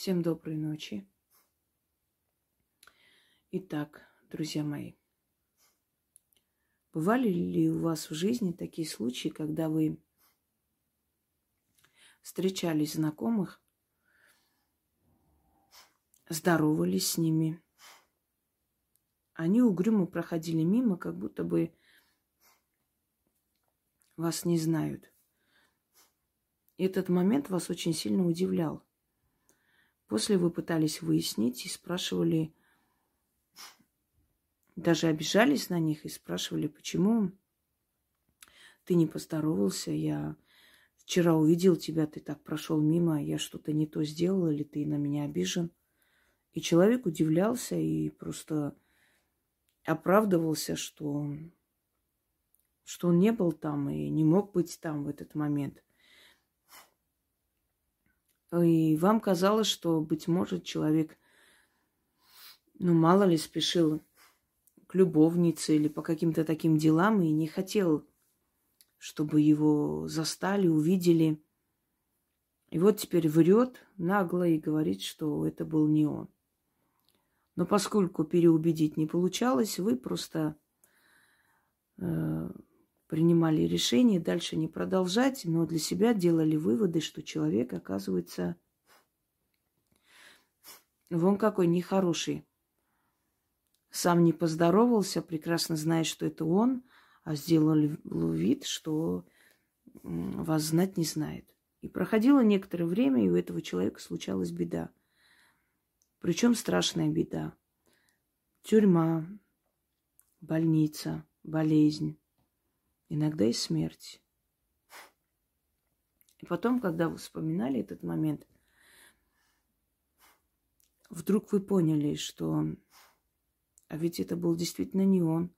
Всем доброй ночи. Итак, друзья мои, бывали ли у вас в жизни такие случаи, когда вы встречались знакомых, здоровались с ними, они угрюмо проходили мимо, как будто бы вас не знают. Этот момент вас очень сильно удивлял. После вы пытались выяснить и спрашивали, даже обижались на них и спрашивали, почему ты не поздоровался, я вчера увидел тебя, ты так прошел мимо, я что-то не то сделал, или ты на меня обижен. И человек удивлялся и просто оправдывался, что, что он не был там и не мог быть там в этот момент. И вам казалось, что, быть может, человек, ну, мало ли, спешил к любовнице или по каким-то таким делам и не хотел, чтобы его застали, увидели. И вот теперь врет нагло и говорит, что это был не он. Но поскольку переубедить не получалось, вы просто э, принимали решение дальше не продолжать, но для себя делали выводы, что человек оказывается вон какой нехороший. Сам не поздоровался, прекрасно зная, что это он, а сделал вид, что вас знать не знает. И проходило некоторое время, и у этого человека случалась беда. Причем страшная беда. Тюрьма, больница, болезнь, иногда и смерть. И потом, когда вы вспоминали этот момент, вдруг вы поняли, что а ведь это был действительно не он,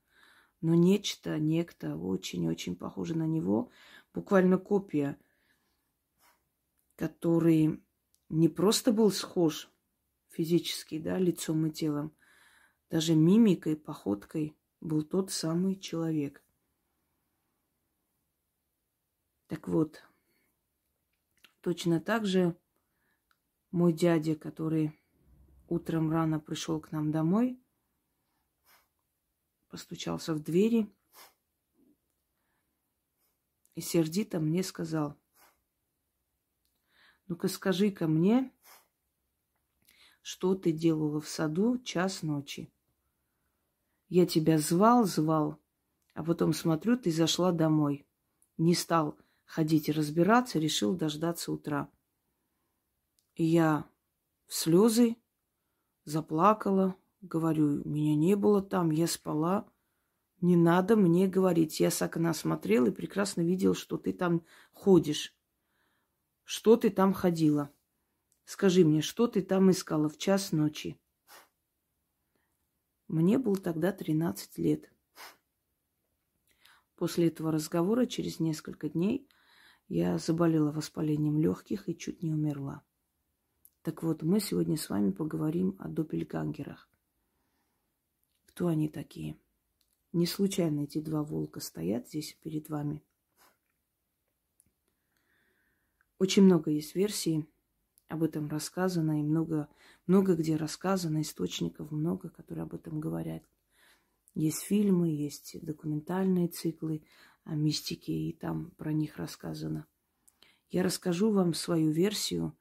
но нечто, некто очень-очень похоже на него, буквально копия, который не просто был схож физически, да, лицом и телом, даже мимикой, походкой был тот самый человек. Так вот, точно так же мой дядя, который утром рано пришел к нам домой, постучался в двери и сердито мне сказал, ну-ка скажи-ка мне, что ты делала в саду час ночи. Я тебя звал, звал, а потом смотрю, ты зашла домой. Не стал ходить и разбираться, решил дождаться утра. И я в слезы заплакала, говорю, меня не было там, я спала. Не надо мне говорить. Я с окна смотрел и прекрасно видел, что ты там ходишь. Что ты там ходила? Скажи мне, что ты там искала в час ночи? Мне было тогда 13 лет. После этого разговора через несколько дней я заболела воспалением легких и чуть не умерла. Так вот, мы сегодня с вами поговорим о доппельгангерах. Кто они такие? Не случайно эти два волка стоят здесь перед вами. Очень много есть версий об этом рассказано, и много, много где рассказано, источников много, которые об этом говорят. Есть фильмы, есть документальные циклы о мистике, и там про них рассказано. Я расскажу вам свою версию,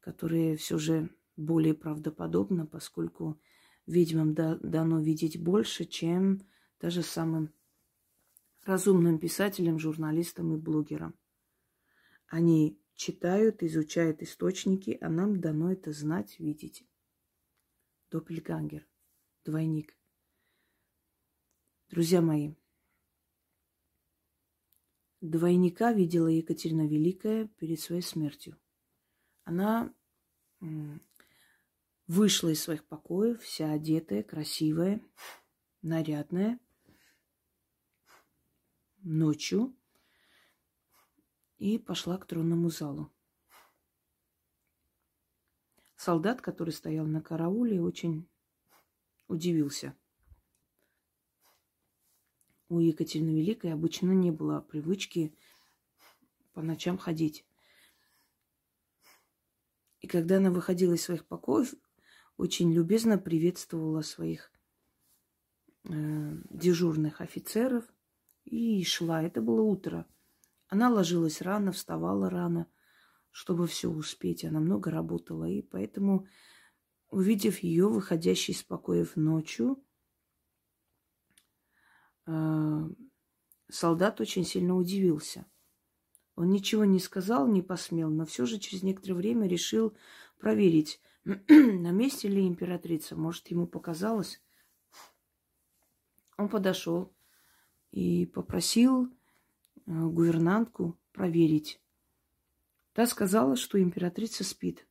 которая все же более правдоподобна, поскольку ведьмам дано видеть больше, чем даже самым разумным писателям, журналистам и блогерам. Они читают, изучают источники, а нам дано это знать, видеть. Доппельгангер, двойник. Друзья мои, двойника видела Екатерина Великая перед своей смертью. Она вышла из своих покоев, вся одетая, красивая, нарядная, ночью и пошла к тронному залу. Солдат, который стоял на карауле, очень удивился. У Екатерины Великой обычно не было привычки по ночам ходить. И когда она выходила из своих покоев, очень любезно приветствовала своих э, дежурных офицеров и шла. Это было утро. Она ложилась рано, вставала рано, чтобы все успеть. Она много работала, и поэтому, увидев ее, выходящей из покоев ночью, солдат очень сильно удивился. Он ничего не сказал, не посмел, но все же через некоторое время решил проверить, на месте ли императрица. Может, ему показалось. Он подошел и попросил э, гувернантку проверить. Та сказала, что императрица спит.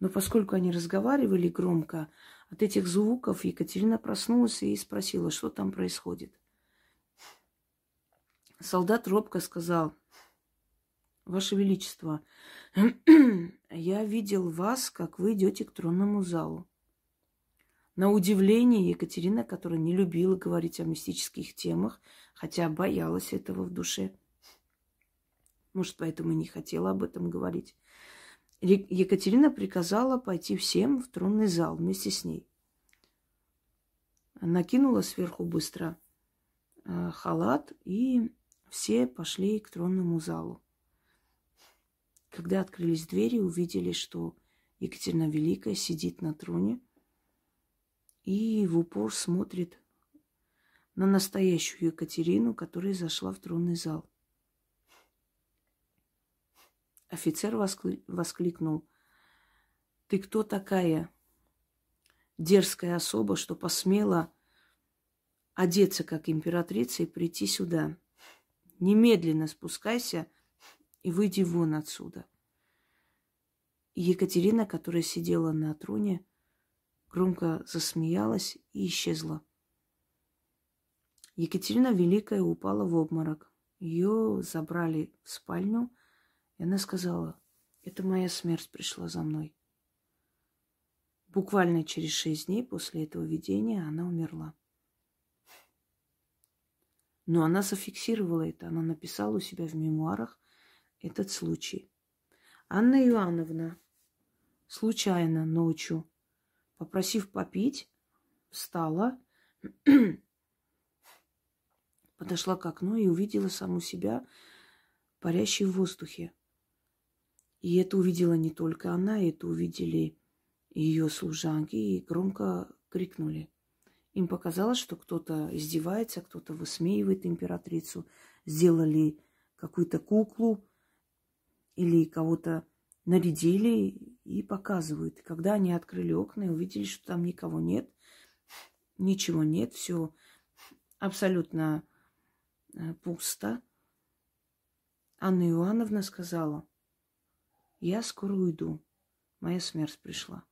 Но поскольку они разговаривали громко, от этих звуков Екатерина проснулась и спросила, что там происходит. Солдат робко сказал, Ваше Величество, я видел вас, как вы идете к тронному залу. На удивление Екатерина, которая не любила говорить о мистических темах, хотя боялась этого в душе, может, поэтому и не хотела об этом говорить, Екатерина приказала пойти всем в тронный зал вместе с ней. Накинула сверху быстро э, халат, и все пошли к тронному залу. Когда открылись двери, увидели, что Екатерина Великая сидит на троне и в упор смотрит на настоящую Екатерину, которая зашла в тронный зал. Офицер воскли... воскликнул. Ты кто такая? Дерзкая особа, что посмела одеться как императрица и прийти сюда. Немедленно спускайся и выйди вон отсюда. Екатерина, которая сидела на троне, громко засмеялась и исчезла. Екатерина Великая упала в обморок. Ее забрали в спальню, и она сказала, это моя смерть пришла за мной. Буквально через шесть дней после этого видения она умерла. Но она зафиксировала это, она написала у себя в мемуарах, этот случай. Анна Иоанновна случайно ночью, попросив попить, встала, подошла к окну и увидела саму себя парящей в воздухе. И это увидела не только она, это увидели ее служанки и громко крикнули. Им показалось, что кто-то издевается, кто-то высмеивает императрицу. Сделали какую-то куклу, или кого-то нарядили и показывают. Когда они открыли окна и увидели, что там никого нет, ничего нет, все абсолютно э, пусто, Анна Иоанновна сказала, я скоро уйду, моя смерть пришла.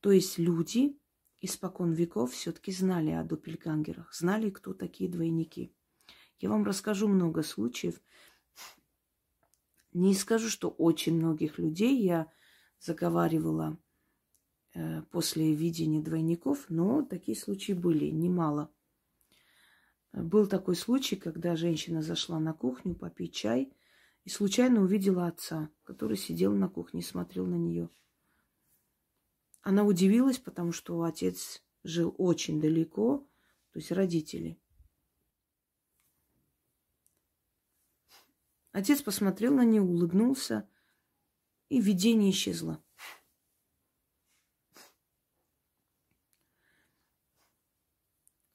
То есть люди испокон веков все-таки знали о доппельгангерах, знали, кто такие двойники. Я вам расскажу много случаев, не скажу, что очень многих людей я заговаривала э, после видения двойников, но такие случаи были немало. Был такой случай, когда женщина зашла на кухню попить чай и случайно увидела отца, который сидел на кухне и смотрел на нее. Она удивилась, потому что отец жил очень далеко, то есть родители. Отец посмотрел на нее, улыбнулся, и видение исчезло.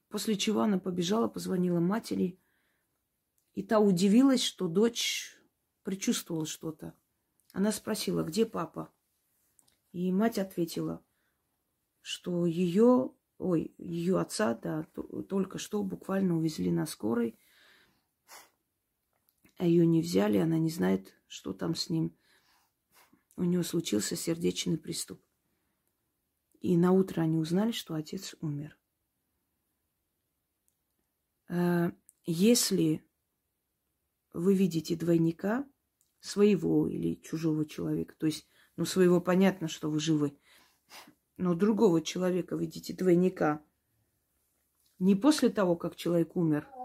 После чего она побежала, позвонила матери, и та удивилась, что дочь предчувствовала что-то. Она спросила, где папа? И мать ответила, что ее, ой, ее отца, да, только что буквально увезли на скорой – а ее не взяли, она не знает, что там с ним. У него случился сердечный приступ. И на утро они узнали, что отец умер. А, если вы видите двойника своего или чужого человека, то есть, ну, своего понятно, что вы живы, но другого человека видите двойника не после того, как человек умер –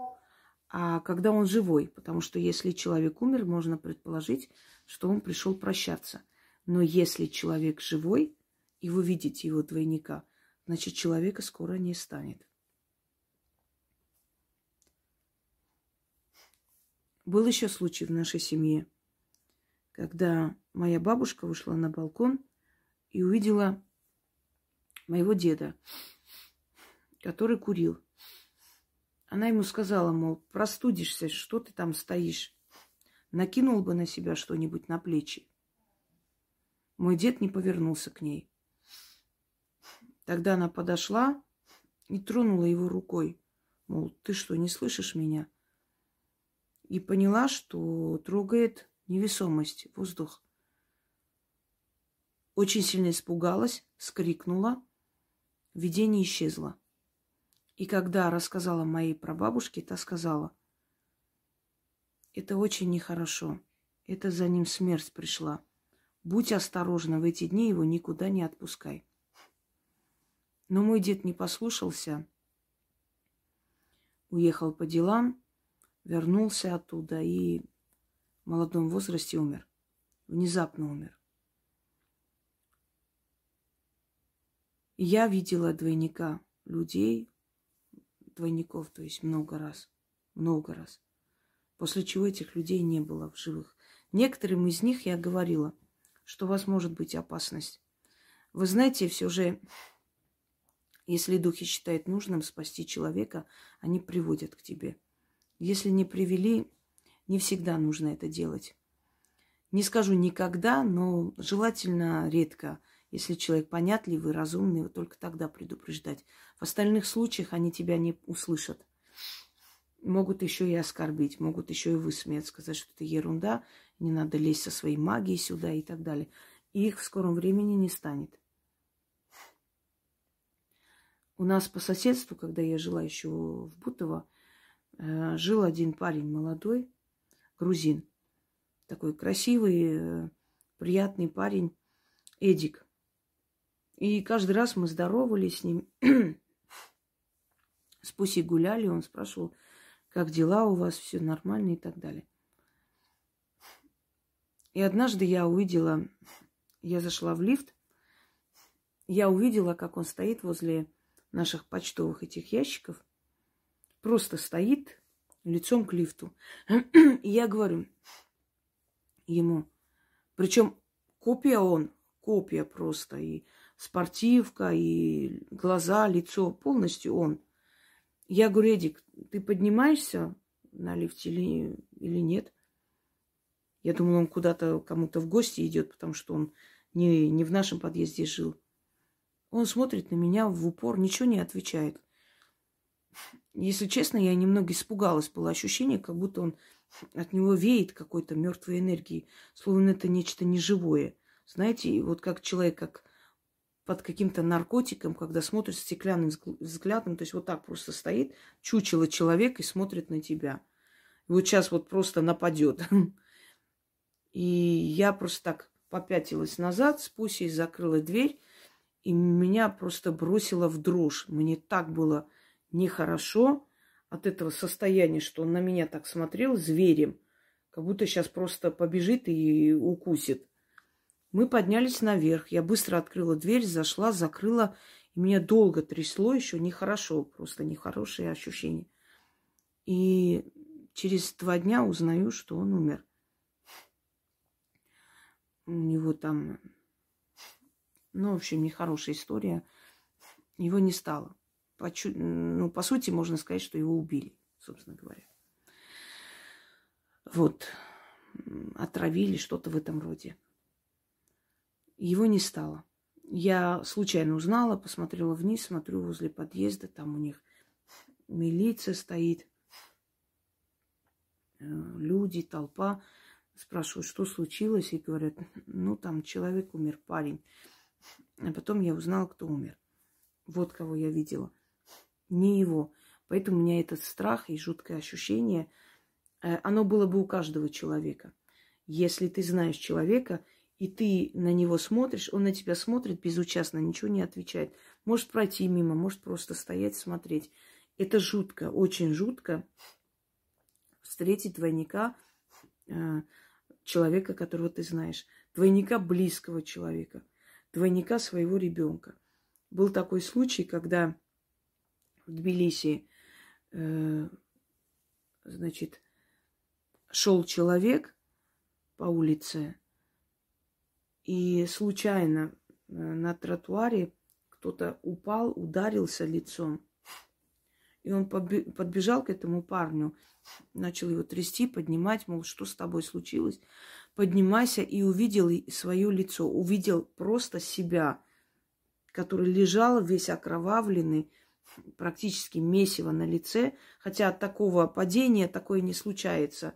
а когда он живой. Потому что если человек умер, можно предположить, что он пришел прощаться. Но если человек живой, и вы видите его двойника, значит, человека скоро не станет. Был еще случай в нашей семье, когда моя бабушка вышла на балкон и увидела моего деда, который курил. Она ему сказала, мол, простудишься, что ты там стоишь? Накинул бы на себя что-нибудь на плечи. Мой дед не повернулся к ней. Тогда она подошла и тронула его рукой. Мол, ты что, не слышишь меня? И поняла, что трогает невесомость, воздух. Очень сильно испугалась, скрикнула. Видение исчезло. И когда рассказала моей прабабушке, та сказала, это очень нехорошо. Это за ним смерть пришла. Будь осторожна, в эти дни его никуда не отпускай. Но мой дед не послушался, уехал по делам, вернулся оттуда и в молодом возрасте умер. Внезапно умер. И я видела двойника людей, двойников, то есть много раз, много раз. После чего этих людей не было в живых. Некоторым из них я говорила, что у вас может быть опасность. Вы знаете, все же, если духи считают нужным спасти человека, они приводят к тебе. Если не привели, не всегда нужно это делать. Не скажу никогда, но желательно редко – если человек понятливый, разумный, только тогда предупреждать. В остальных случаях они тебя не услышат. Могут еще и оскорбить, могут еще и высмеять, сказать, что это ерунда, не надо лезть со своей магией сюда и так далее. И их в скором времени не станет. У нас по соседству, когда я жила еще в Бутово, э, жил один парень молодой, грузин. Такой красивый, э, приятный парень, Эдик. И каждый раз мы здоровались с ним. с Пусей гуляли, он спрашивал, как дела у вас, все нормально и так далее. И однажды я увидела, я зашла в лифт, я увидела, как он стоит возле наших почтовых этих ящиков, просто стоит лицом к лифту. И я говорю ему, причем копия он, копия просто, и спортивка, и глаза, лицо, полностью он. Я говорю, Эдик, ты поднимаешься на лифте или, или нет? Я думала, он куда-то кому-то в гости идет, потому что он не, не в нашем подъезде жил. Он смотрит на меня в упор, ничего не отвечает. Если честно, я немного испугалась. Было ощущение, как будто он от него веет какой-то мертвой энергией, словно это нечто неживое. Знаете, вот как человек, как под каким-то наркотиком, когда смотришь стеклянным взглядом, то есть вот так просто стоит, чучело человек и смотрит на тебя. И вот сейчас вот просто нападет. И я просто так попятилась назад, с Пусей закрыла дверь, и меня просто бросило в дрожь. Мне так было нехорошо от этого состояния, что он на меня так смотрел зверем, как будто сейчас просто побежит и укусит. Мы поднялись наверх. Я быстро открыла дверь, зашла, закрыла. И меня долго трясло, еще нехорошо, просто нехорошие ощущения. И через два дня узнаю, что он умер. У него там, ну, в общем, нехорошая история. Его не стало. Ну, по сути, можно сказать, что его убили, собственно говоря. Вот. Отравили, что-то в этом роде. Его не стало. Я случайно узнала, посмотрела вниз, смотрю возле подъезда, там у них милиция стоит, э, люди, толпа. Спрашиваю, что случилось, и говорят, ну там человек умер, парень. А потом я узнала, кто умер. Вот кого я видела. Не его. Поэтому у меня этот страх и жуткое ощущение, э, оно было бы у каждого человека. Если ты знаешь человека, и ты на него смотришь, он на тебя смотрит безучастно, ничего не отвечает. Может пройти мимо, может просто стоять, смотреть. Это жутко, очень жутко встретить двойника, э, человека, которого ты знаешь. двойника близкого человека, двойника своего ребенка. Был такой случай, когда в Тбилиси, э, значит, шел человек по улице, и случайно э, на тротуаре кто-то упал, ударился лицом. И он подбежал к этому парню, начал его трясти, поднимать, мол, что с тобой случилось? Поднимайся и увидел свое лицо, увидел просто себя, который лежал весь окровавленный, практически месиво на лице, хотя от такого падения такое не случается.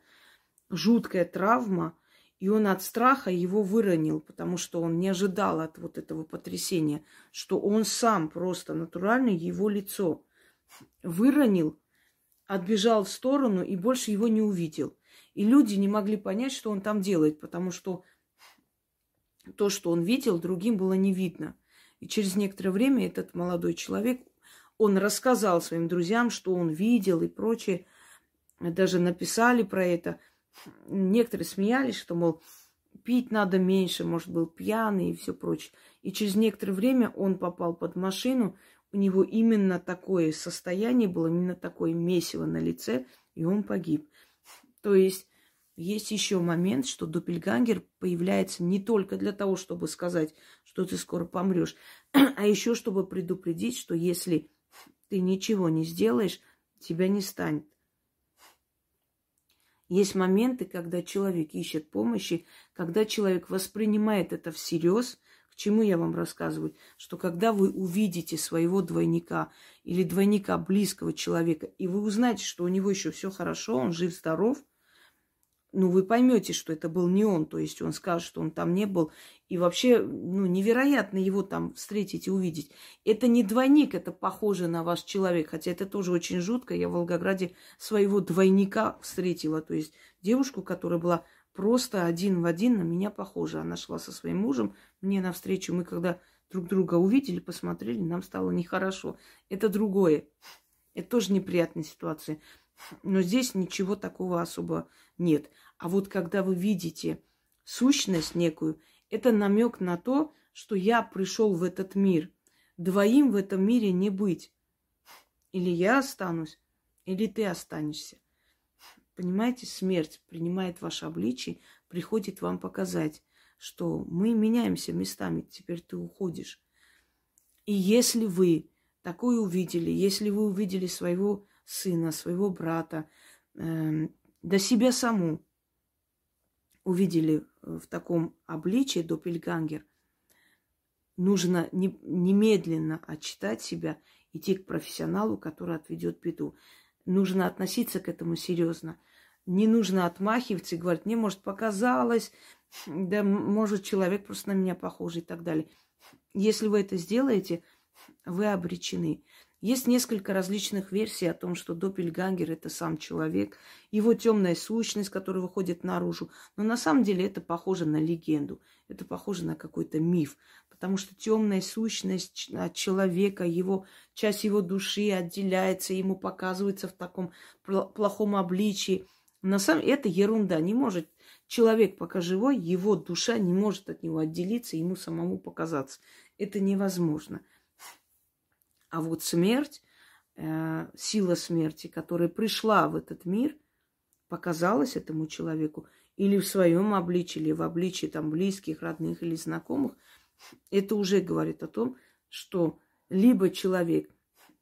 Жуткая травма, и он от страха его выронил, потому что он не ожидал от вот этого потрясения, что он сам просто натурально его лицо выронил, отбежал в сторону и больше его не увидел. И люди не могли понять, что он там делает, потому что то, что он видел, другим было не видно. И через некоторое время этот молодой человек, он рассказал своим друзьям, что он видел и прочее. Даже написали про это – некоторые смеялись, что, мол, пить надо меньше, может, был пьяный и все прочее. И через некоторое время он попал под машину, у него именно такое состояние было, именно такое месиво на лице, и он погиб. То есть есть еще момент, что допельгангер появляется не только для того, чтобы сказать, что ты скоро помрешь, а еще чтобы предупредить, что если ты ничего не сделаешь, тебя не станет. Есть моменты, когда человек ищет помощи, когда человек воспринимает это всерьез. К чему я вам рассказываю? Что когда вы увидите своего двойника или двойника близкого человека, и вы узнаете, что у него еще все хорошо, он жив-здоров, ну, вы поймете, что это был не он, то есть он скажет, что он там не был, и вообще, ну, невероятно его там встретить и увидеть. Это не двойник, это похоже на ваш человек, хотя это тоже очень жутко. Я в Волгограде своего двойника встретила, то есть девушку, которая была просто один в один на меня похожа. Она шла со своим мужем мне навстречу. Мы когда друг друга увидели, посмотрели, нам стало нехорошо. Это другое. Это тоже неприятная ситуация. Но здесь ничего такого особо нет. А вот когда вы видите сущность некую, это намек на то, что я пришел в этот мир. Двоим в этом мире не быть. Или я останусь, или ты останешься. Понимаете, смерть принимает ваше обличие, приходит вам показать, что мы меняемся местами, теперь ты уходишь. И если вы такое увидели, если вы увидели своего сына, своего брата, э, да себя саму увидели в таком обличии допельгангер, нужно не, немедленно отчитать себя, идти к профессионалу, который отведет беду. Нужно относиться к этому серьезно. Не нужно отмахиваться и говорить, мне, может, показалось, да, может, человек просто на меня похож и так далее. Если вы это сделаете, вы обречены. Есть несколько различных версий о том, что Доппельгангер – это сам человек, его темная сущность, которая выходит наружу. Но на самом деле это похоже на легенду, это похоже на какой-то миф, потому что темная сущность от человека, его, часть его души отделяется, ему показывается в таком плохом обличии. На самом это ерунда, не может человек, пока живой, его душа не может от него отделиться, ему самому показаться. Это невозможно. А вот смерть, э, сила смерти, которая пришла в этот мир, показалась этому человеку или в своем обличии, или в обличии там близких, родных или знакомых, это уже говорит о том, что либо человек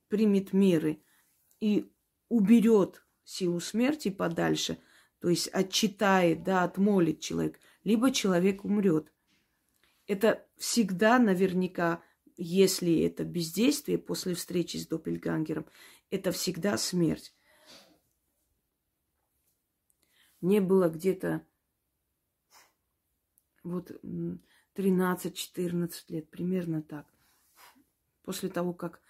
примет меры и уберет силу смерти подальше, то есть отчитает, да, отмолит человек, либо человек умрет. Это всегда наверняка если это бездействие после встречи с Доппельгангером, это всегда смерть. Мне было где-то вот 13-14 лет, примерно так. После того, как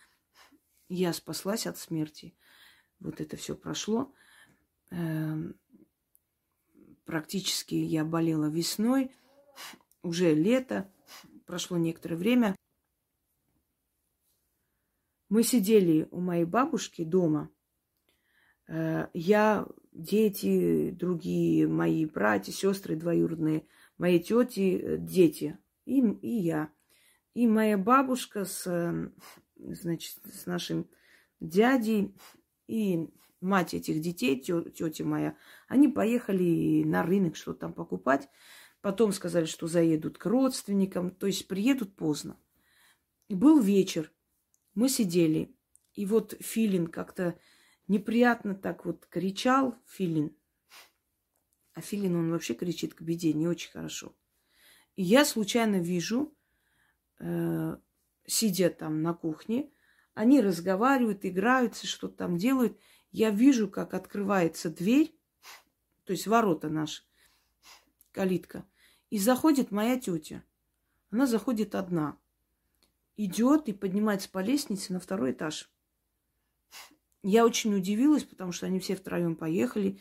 я спаслась от смерти, вот это все прошло. Э, практически я болела весной, уже лето, прошло некоторое время. Мы сидели у моей бабушки дома. Э, я, дети, другие мои братья, сестры двоюродные, моей тети э, дети, и, и я. И моя бабушка с, э, значит, с нашим дядей и мать этих детей, тетя моя, они поехали на рынок что-то там покупать. Потом сказали, что заедут к родственникам, то есть приедут поздно. И был вечер, мы сидели, и вот Филин как-то неприятно так вот кричал, Филин. А Филин, он вообще кричит к беде, не очень хорошо. И я случайно вижу, э, сидя там на кухне, они разговаривают, играются, что-то там делают. Я вижу, как открывается дверь, то есть ворота наши, калитка, и заходит моя тетя. Она заходит одна. Идет и поднимается по лестнице на второй этаж. Я очень удивилась, потому что они все втроем поехали.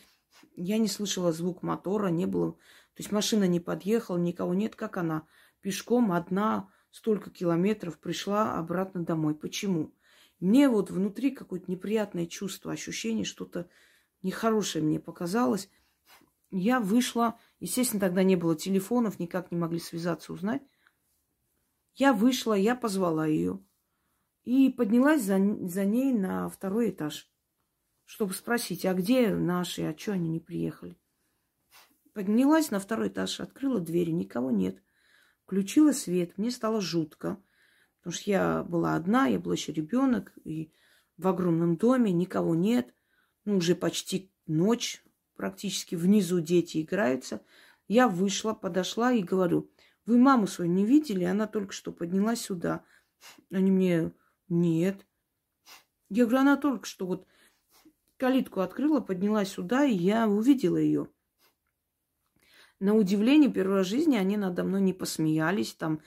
Я не слышала звук мотора, не было. То есть машина не подъехала, никого нет, как она пешком одна столько километров пришла обратно домой. Почему? Мне вот внутри какое-то неприятное чувство, ощущение, что-то нехорошее мне показалось. Я вышла, естественно, тогда не было телефонов, никак не могли связаться, узнать. Я вышла, я позвала ее и поднялась за, за ней на второй этаж, чтобы спросить, а где наши, а что они не приехали. Поднялась на второй этаж, открыла двери, никого нет. Включила свет, мне стало жутко. Потому что я была одна, я была еще ребенок, и в огромном доме никого нет. Ну, уже почти ночь, практически внизу дети играются. Я вышла, подошла и говорю, вы маму свою не видели? Она только что поднялась сюда. Они мне, нет. Я говорю, она только что вот калитку открыла, поднялась сюда, и я увидела ее. На удивление, первый раз в жизни они надо мной не посмеялись, там,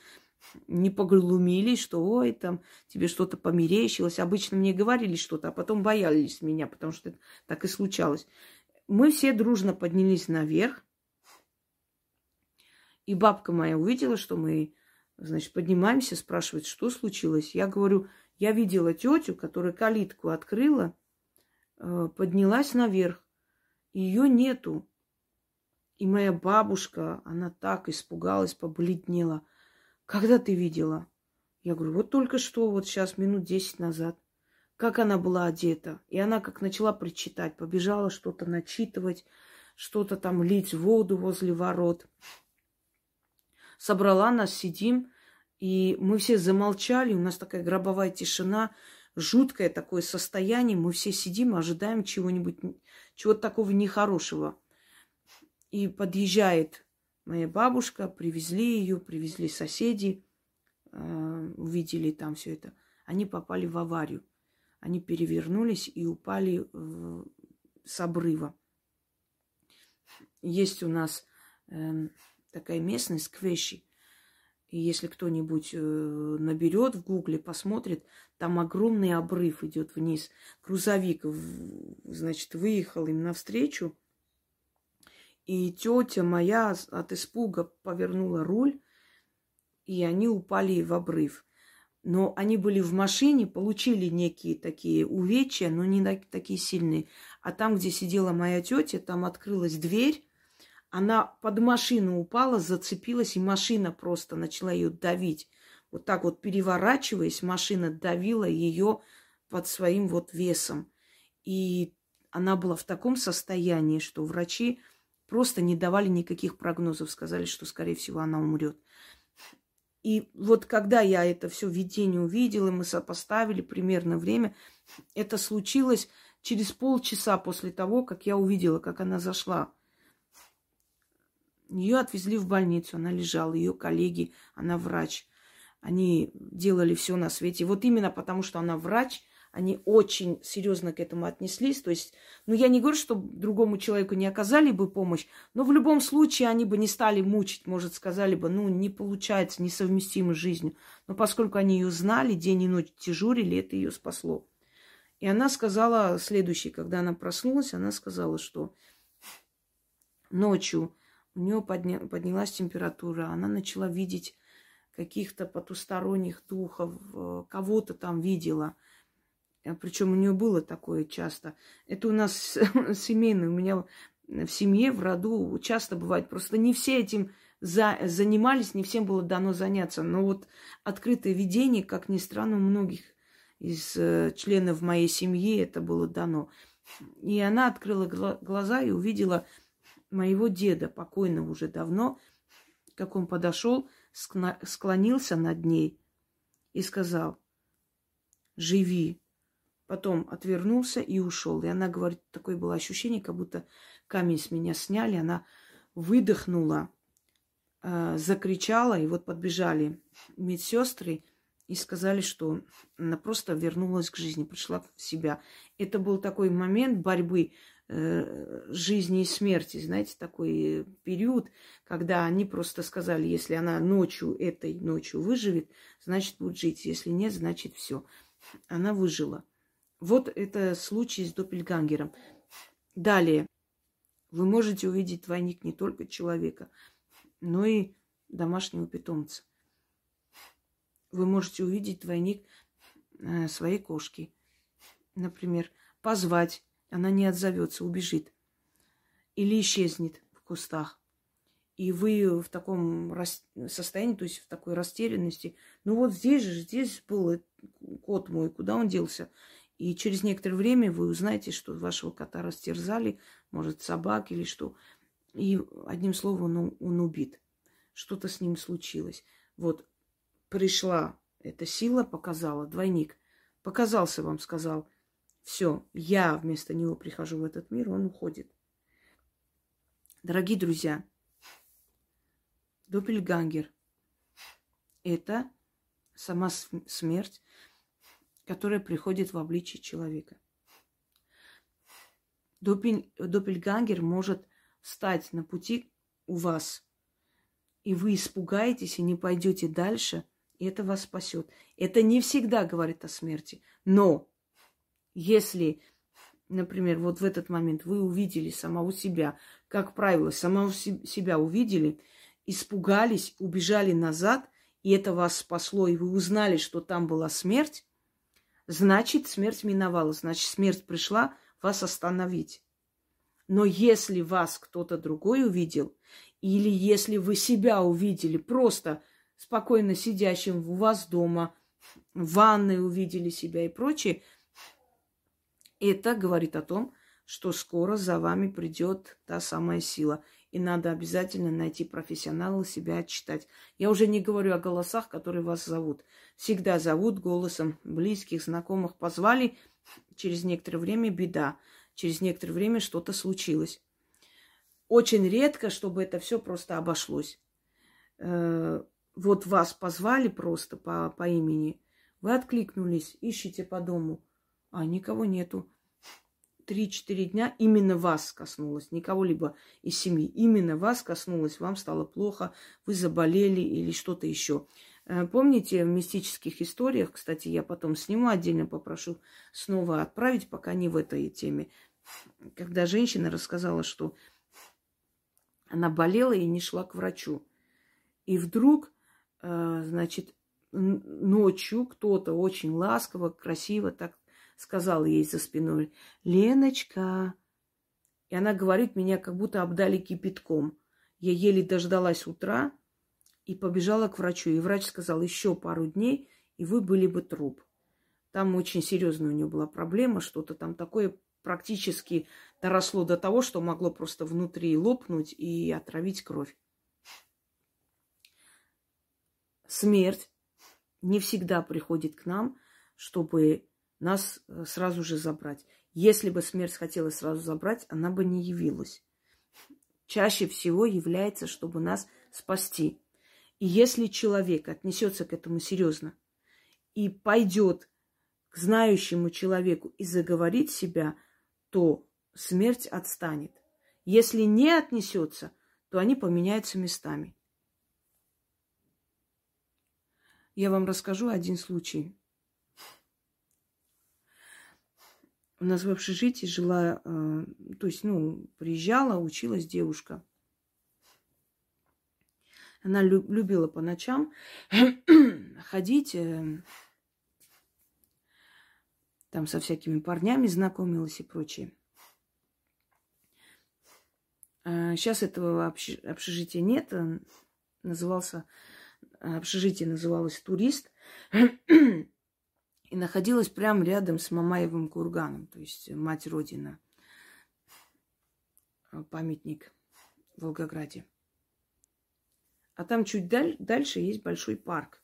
не поглумились, что ой, там тебе что-то померещилось. Обычно мне говорили что-то, а потом боялись меня, потому что так и случалось. Мы все дружно поднялись наверх. И бабка моя увидела, что мы, значит, поднимаемся, спрашивает, что случилось. Я говорю, я видела тетю, которая калитку открыла, э, поднялась наверх. Ее нету. И моя бабушка, она так испугалась, побледнела – когда ты видела? Я говорю, вот только что, вот сейчас, минут десять назад. Как она была одета. И она как начала причитать, побежала что-то начитывать, что-то там лить воду возле ворот. Собрала нас, сидим, и мы все замолчали, у нас такая гробовая тишина, жуткое такое состояние, мы все сидим, ожидаем чего-нибудь, чего-то такого нехорошего. И подъезжает моя бабушка, привезли ее, привезли соседи, э, увидели там все это. Они попали в аварию. Они перевернулись и упали э, с обрыва. Есть у нас э, такая местность Квеши. И если кто-нибудь э, наберет в гугле, посмотрит, там огромный обрыв идет вниз. Грузовик, значит, выехал им навстречу и тетя моя от испуга повернула руль, и они упали в обрыв. Но они были в машине, получили некие такие увечья, но не такие сильные. А там, где сидела моя тетя, там открылась дверь, она под машину упала, зацепилась, и машина просто начала ее давить. Вот так вот переворачиваясь, машина давила ее под своим вот весом. И она была в таком состоянии, что врачи просто не давали никаких прогнозов, сказали, что, скорее всего, она умрет. И вот когда я это все видение увидела, мы сопоставили примерно время, это случилось через полчаса после того, как я увидела, как она зашла. Ее отвезли в больницу, она лежала, ее коллеги, она врач. Они делали все на свете. вот именно потому, что она врач, они очень серьезно к этому отнеслись. То есть, ну, я не говорю, что другому человеку не оказали бы помощь, но в любом случае они бы не стали мучить, может, сказали бы, ну, не получается, несовместимо с жизнью. Но поскольку они ее знали, день и ночь дежурили, это ее спасло. И она сказала следующее, когда она проснулась, она сказала, что ночью у нее подня... поднялась температура, она начала видеть каких-то потусторонних духов, э, кого-то там видела – а Причем у нее было такое часто. Это у нас семейное. У меня в семье, в роду часто бывает. Просто не все этим за, занимались, не всем было дано заняться. Но вот открытое видение, как ни странно, у многих из э, членов моей семьи это было дано. И она открыла глаза и увидела моего деда, покойного уже давно, как он подошел, склонился над ней и сказал, живи. Потом отвернулся и ушел. И она говорит, такое было ощущение, как будто камень с меня сняли. Она выдохнула, э, закричала, и вот подбежали медсестры и сказали, что она просто вернулась к жизни, пришла в себя. Это был такой момент борьбы э, жизни и смерти, знаете, такой период, когда они просто сказали, если она ночью, этой ночью выживет, значит будет жить, если нет, значит все. Она выжила. Вот это случай с Доппельгангером. Далее. Вы можете увидеть двойник не только человека, но и домашнего питомца вы можете увидеть двойник э, своей кошки. Например, позвать, она не отзовется, убежит. Или исчезнет в кустах. И вы в таком состоянии, то есть в такой растерянности. Ну вот здесь же, здесь был кот мой, куда он делся? И через некоторое время вы узнаете, что вашего кота растерзали, может, собак или что. И одним словом, он, он убит. Что-то с ним случилось. Вот пришла эта сила, показала, двойник, показался вам, сказал, все, я вместо него прихожу в этот мир, он уходит. Дорогие друзья, Доппельгангер – это сама смерть, которая приходит в обличие человека. Доппельгангер может стать на пути у вас, и вы испугаетесь и не пойдете дальше – и это вас спасет. Это не всегда говорит о смерти. Но если, например, вот в этот момент вы увидели самого себя, как правило, самого себя увидели, испугались, убежали назад, и это вас спасло, и вы узнали, что там была смерть, значит, смерть миновала, значит, смерть пришла вас остановить. Но если вас кто-то другой увидел, или если вы себя увидели просто спокойно сидящим у вас дома, в ванной увидели себя и прочее, это говорит о том, что скоро за вами придет та самая сила. И надо обязательно найти профессионала, себя отчитать. Я уже не говорю о голосах, которые вас зовут. Всегда зовут голосом близких, знакомых. Позвали, через некоторое время беда. Через некоторое время что-то случилось. Очень редко, чтобы это все просто обошлось. Э, вот вас позвали просто по, по имени, вы откликнулись, ищите по дому, а никого нету. Три-четыре дня именно вас коснулось, никого либо из семьи. Именно вас коснулось, вам стало плохо, вы заболели или что-то еще. Э, помните в мистических историях, кстати, я потом сниму отдельно, попрошу снова отправить, пока не в этой теме, когда женщина рассказала, что она болела и не шла к врачу. И вдруг значит, ночью кто-то очень ласково, красиво так сказал ей за спиной, Леночка. И она говорит, меня как будто обдали кипятком. Я еле дождалась утра и побежала к врачу. И врач сказал, еще пару дней, и вы были бы труп. Там очень серьезная у нее была проблема, что-то там такое практически доросло до того, что могло просто внутри лопнуть и отравить кровь смерть не всегда приходит к нам, чтобы нас э, сразу же забрать. Если бы смерть хотела сразу забрать, она бы не явилась. Чаще всего является, чтобы нас спасти. И если человек отнесется к этому серьезно и пойдет к знающему человеку и заговорит себя, то смерть отстанет. Если не отнесется, то они поменяются местами. Я вам расскажу один случай. У нас в общежитии жила, э, то есть, ну, приезжала, училась девушка. Она любила по ночам ходить, э, там со всякими парнями знакомилась и прочее. Сейчас э, этого общежития нет, назывался, общежитие называлось «Турист», и находилось прямо рядом с Мамаевым курганом, то есть мать Родина, памятник в Волгограде. А там чуть даль- дальше есть большой парк.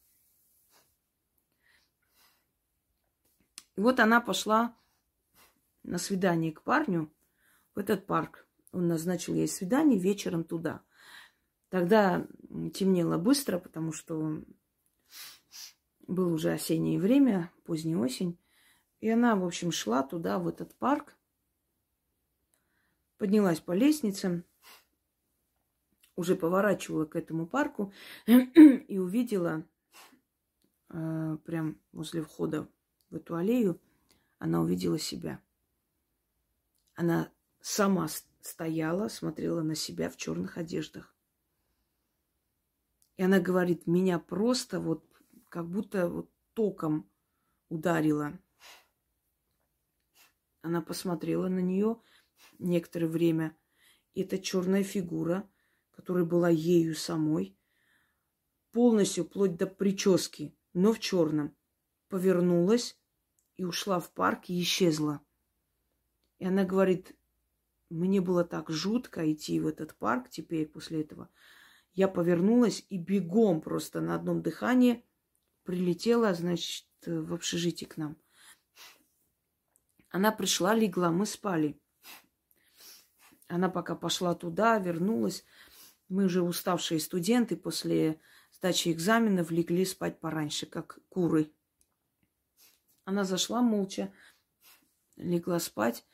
И вот она пошла на свидание к парню в этот парк. Он назначил ей свидание вечером туда. Тогда темнело быстро, потому что было уже осеннее время, поздняя осень. И она, в общем, шла туда, в этот парк. Поднялась по лестнице, уже поворачивала к этому парку и увидела э, прям возле входа в эту аллею, она увидела себя. Она сама стояла, смотрела на себя в черных одеждах. И она говорит, меня просто вот как будто вот током ударило. Она посмотрела на нее некоторое время. И эта черная фигура, которая была ею самой, полностью вплоть до прически, но в черном, повернулась и ушла в парк и исчезла. И она говорит, мне было так жутко идти в этот парк теперь после этого. Я повернулась и бегом просто на одном дыхании прилетела, значит, в общежитие к нам. Она пришла, легла, мы спали. Она пока пошла туда, вернулась. Мы уже уставшие студенты после сдачи экзаменов легли спать пораньше, как куры. Она зашла молча, легла спать.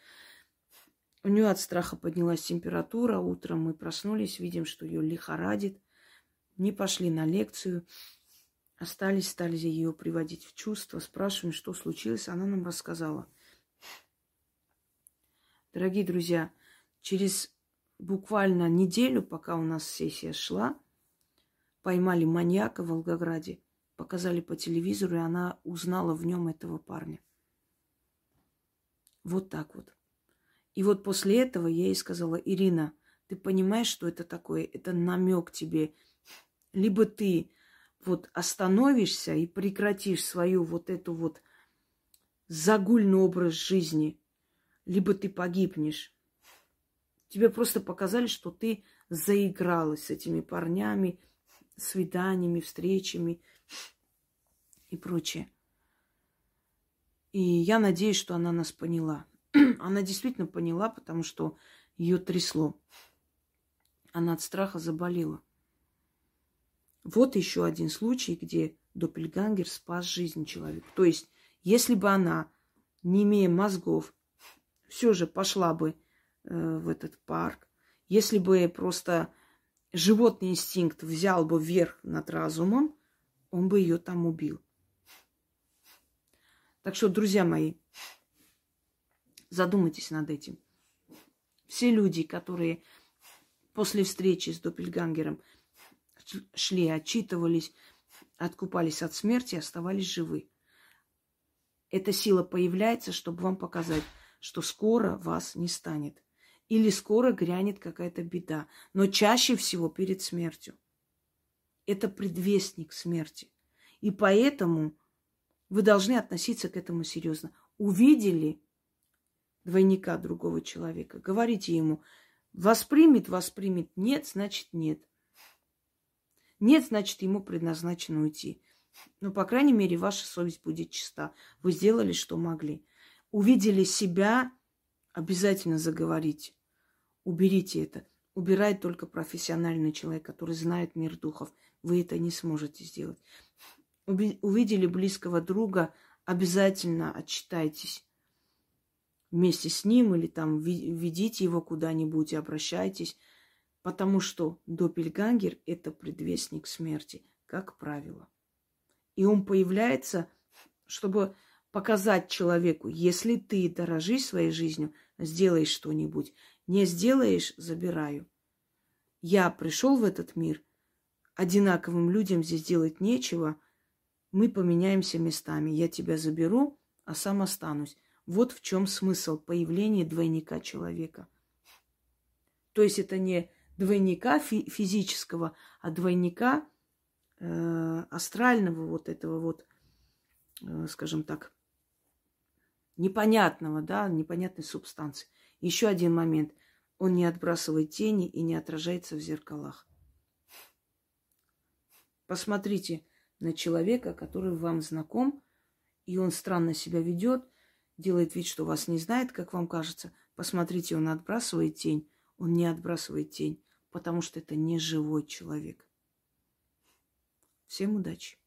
У нее от страха поднялась температура. Утром мы проснулись, видим, что ее лихорадит. Не пошли на лекцию. Остались, стали ее приводить в чувство. Спрашиваем, что случилось. Она нам рассказала. Дорогие друзья, через буквально неделю, пока у нас сессия шла, поймали маньяка в Волгограде, показали по телевизору, и она узнала в нем этого парня. Вот так вот. И вот после этого я ей сказала, Ирина, ты понимаешь, что это такое? Это намек тебе. Либо ты вот остановишься и прекратишь свою вот эту вот загульный образ жизни, либо ты погибнешь. Тебе просто показали, что ты заигралась с этими парнями, свиданиями, встречами и прочее. И я надеюсь, что она нас поняла. она действительно поняла, потому что ее трясло. Она от страха заболела. Вот еще один случай, где Доппельгангер спас жизнь человека. То есть, если бы она, не имея мозгов, все же пошла бы Э, в этот парк. Если бы просто животный инстинкт взял бы верх над разумом, он бы ее там убил. Так что, друзья мои, задумайтесь над этим. Все люди, которые после встречи с Доппельгангером шли, отчитывались, откупались от смерти, оставались живы. Эта сила появляется, чтобы вам показать, что скоро вас не станет или скоро грянет какая-то беда, но чаще всего перед смертью. Это предвестник смерти. И поэтому вы должны относиться к этому серьезно. Увидели двойника другого человека, говорите ему, воспримет, воспримет, нет, значит нет. Нет, значит, ему предназначено уйти. Но, по крайней мере, ваша совесть будет чиста. Вы сделали, что могли. Увидели себя, обязательно заговорите. Уберите это. Убирает только профессиональный человек, который знает мир духов. Вы это не сможете сделать. Увидели близкого друга, обязательно отчитайтесь вместе с ним или там ведите его куда-нибудь и обращайтесь. Потому что допельгангер – это предвестник смерти, как правило. И он появляется, чтобы показать человеку, если ты дорожишь своей жизнью, сделай что-нибудь. Не сделаешь – забираю. Я пришел в этот мир, одинаковым людям здесь делать нечего, мы поменяемся местами. Я тебя заберу, а сам останусь. Вот в чем смысл появления двойника человека. То есть это не двойника фи- физического, а двойника э, астрального вот этого вот, э, скажем так, непонятного, да, непонятной субстанции. Еще один момент. Он не отбрасывает тени и не отражается в зеркалах. Посмотрите на человека, который вам знаком, и он странно себя ведет, делает вид, что вас не знает, как вам кажется. Посмотрите, он отбрасывает тень, он не отбрасывает тень, потому что это не живой человек. Всем удачи!